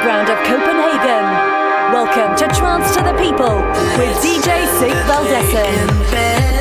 underground of Copenhagen. Welcome to Trance to the People with DJ Sig Valdesen.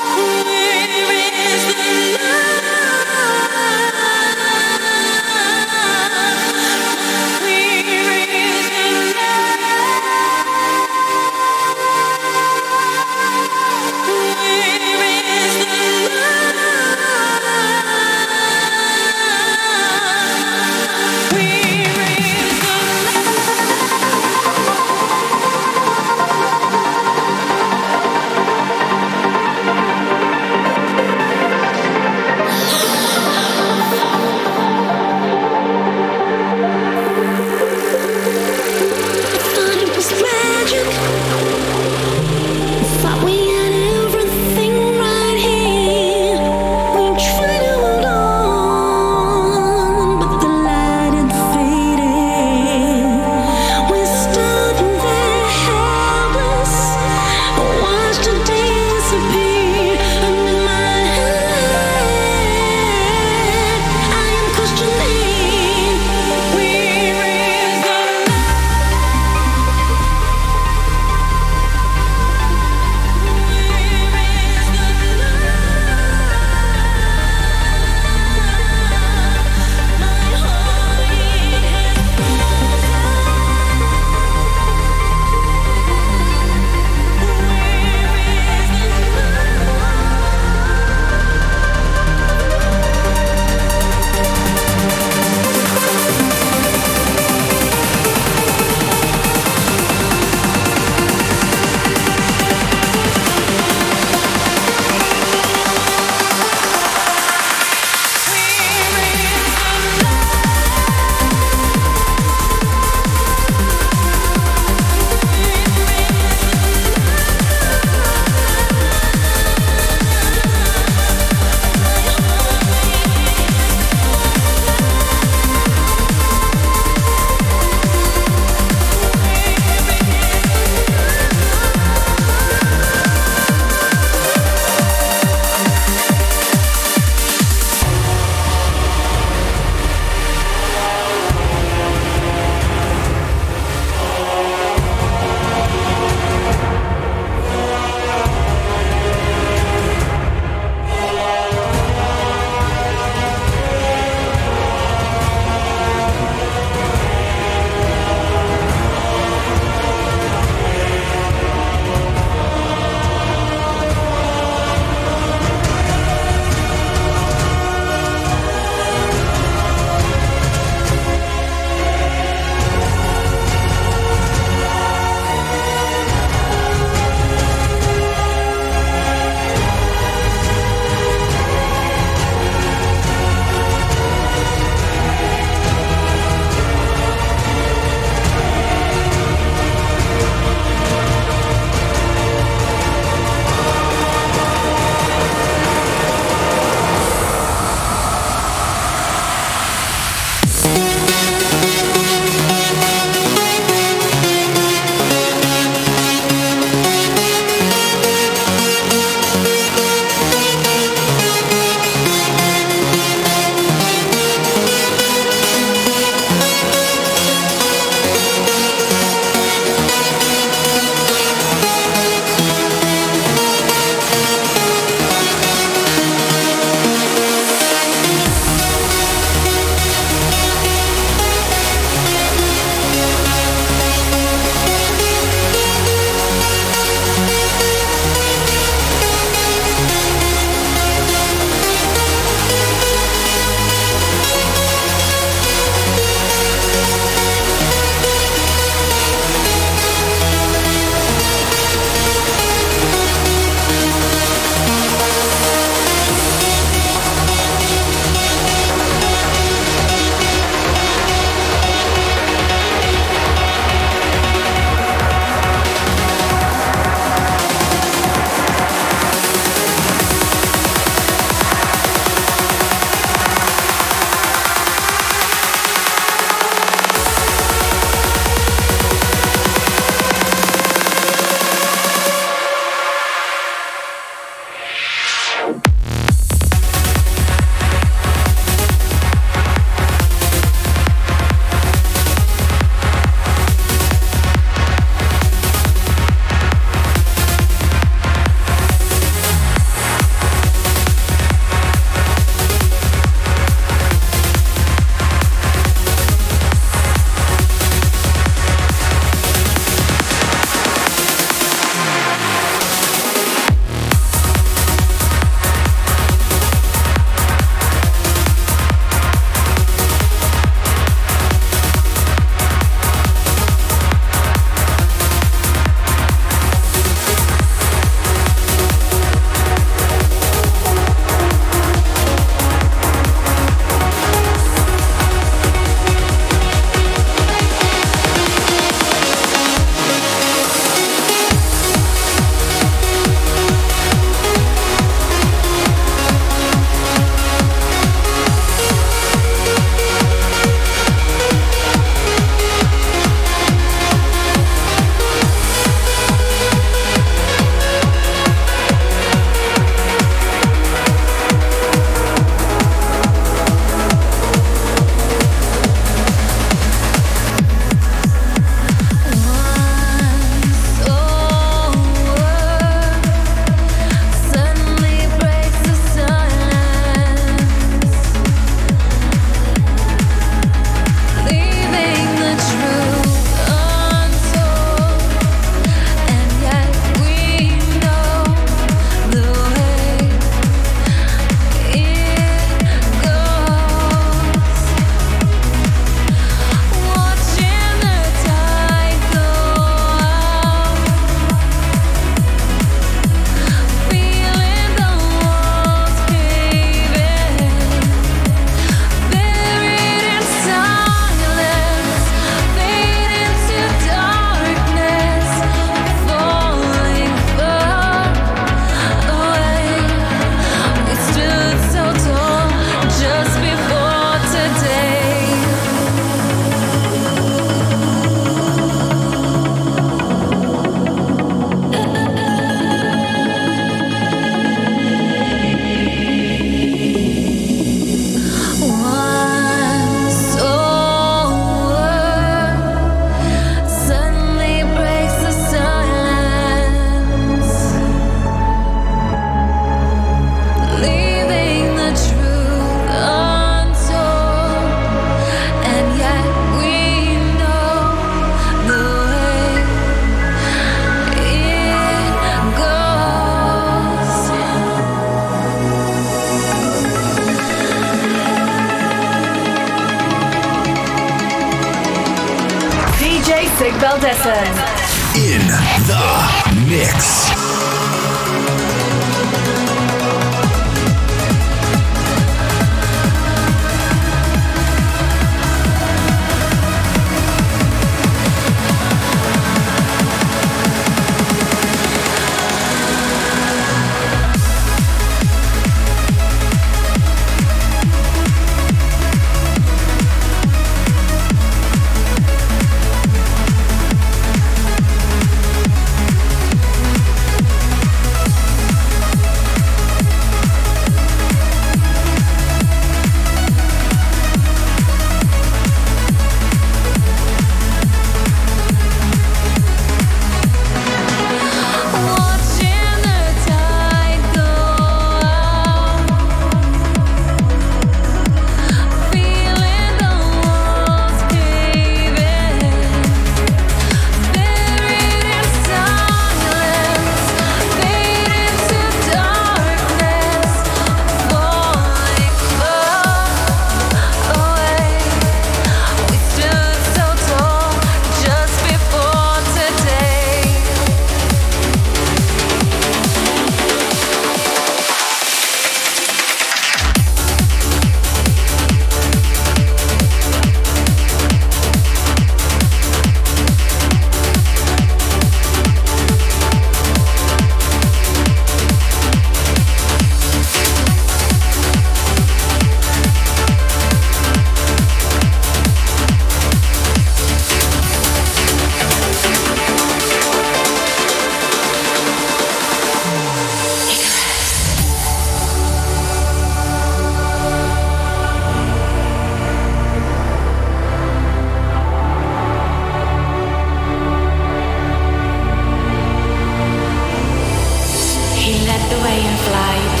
away in flight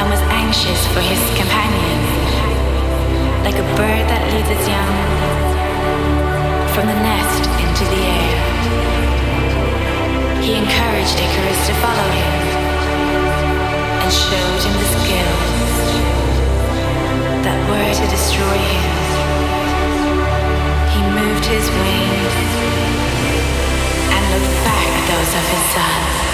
and was anxious for his companion, like a bird that leads its young from the nest into the air. He encouraged Icarus to follow him and showed him the skills that were to destroy him. He moved his wings and looked back at those of his son.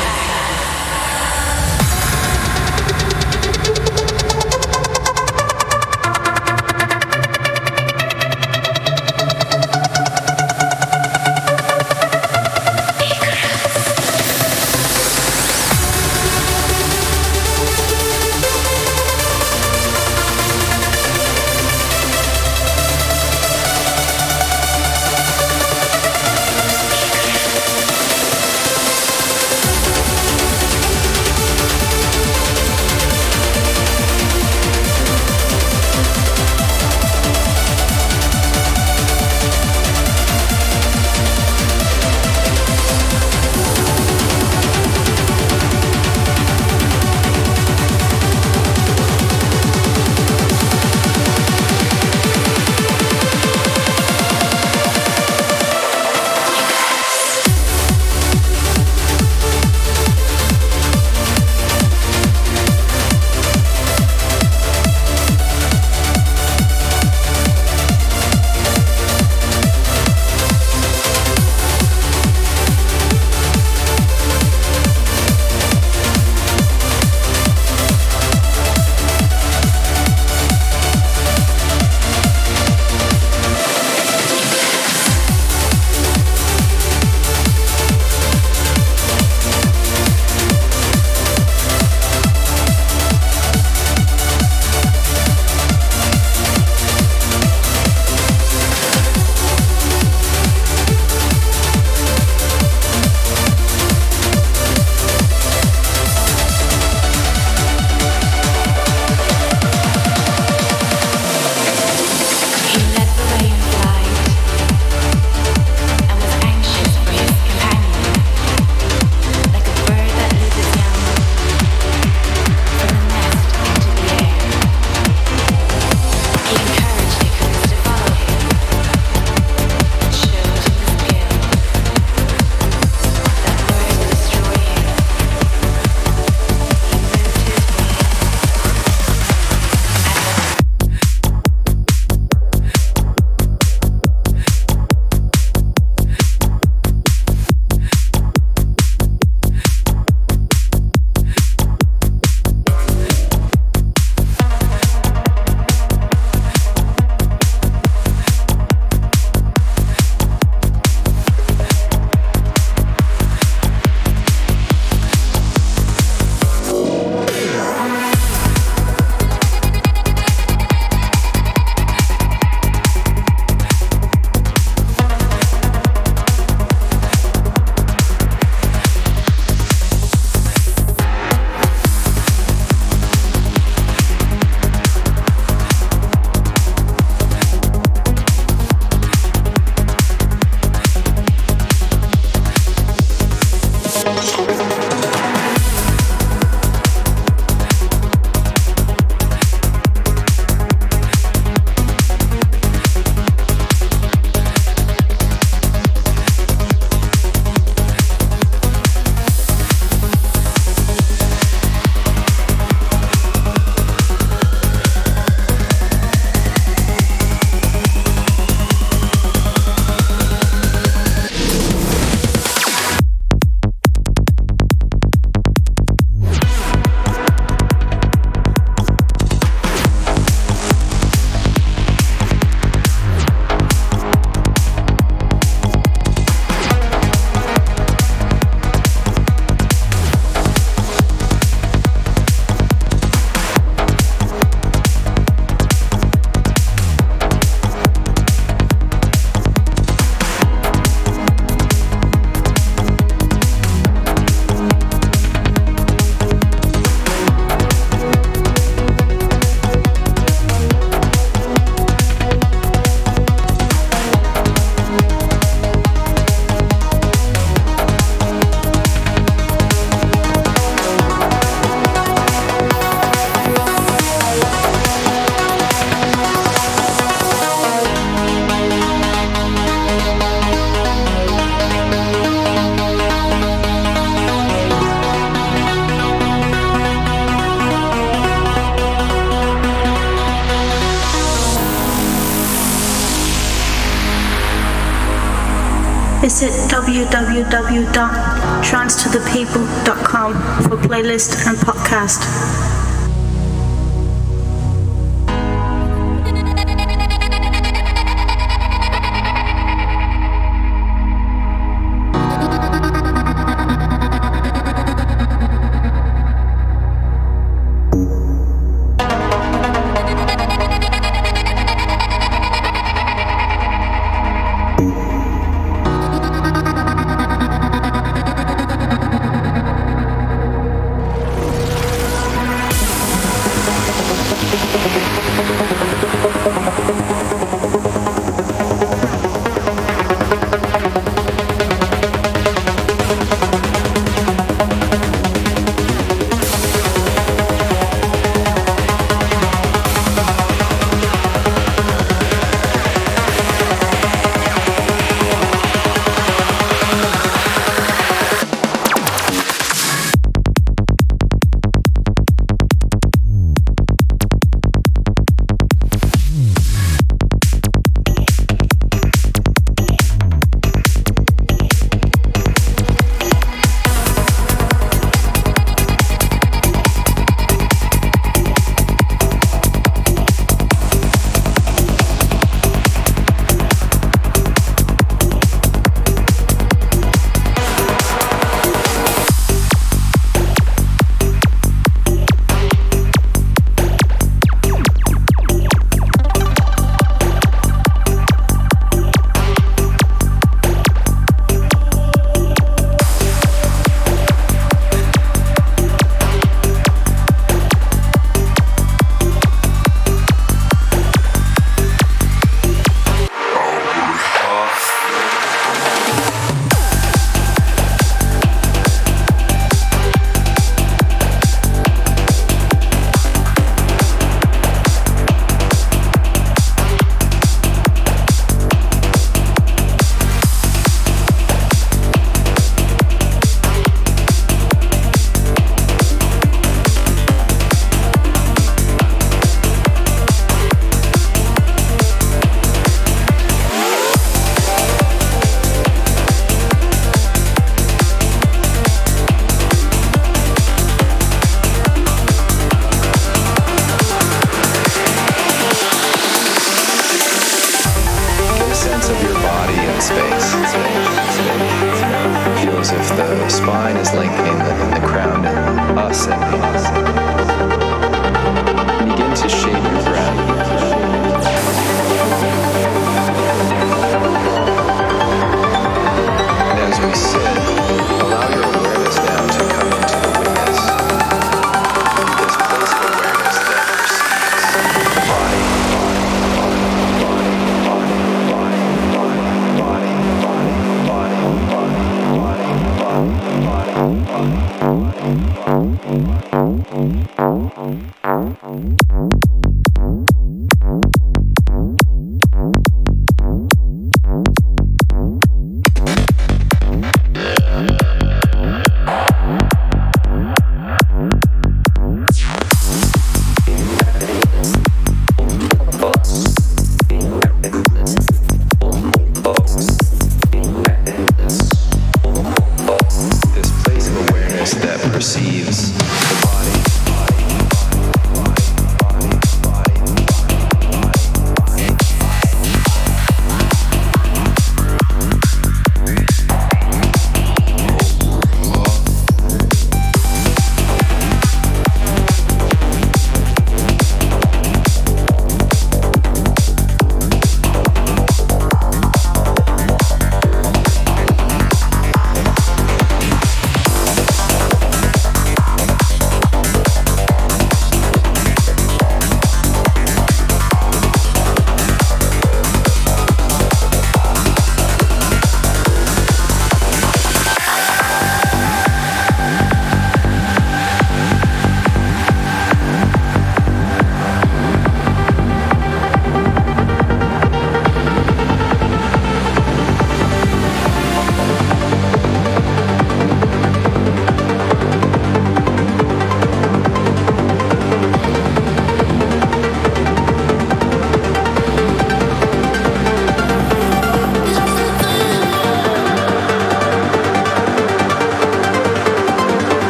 www.transtothepeople.com for playlist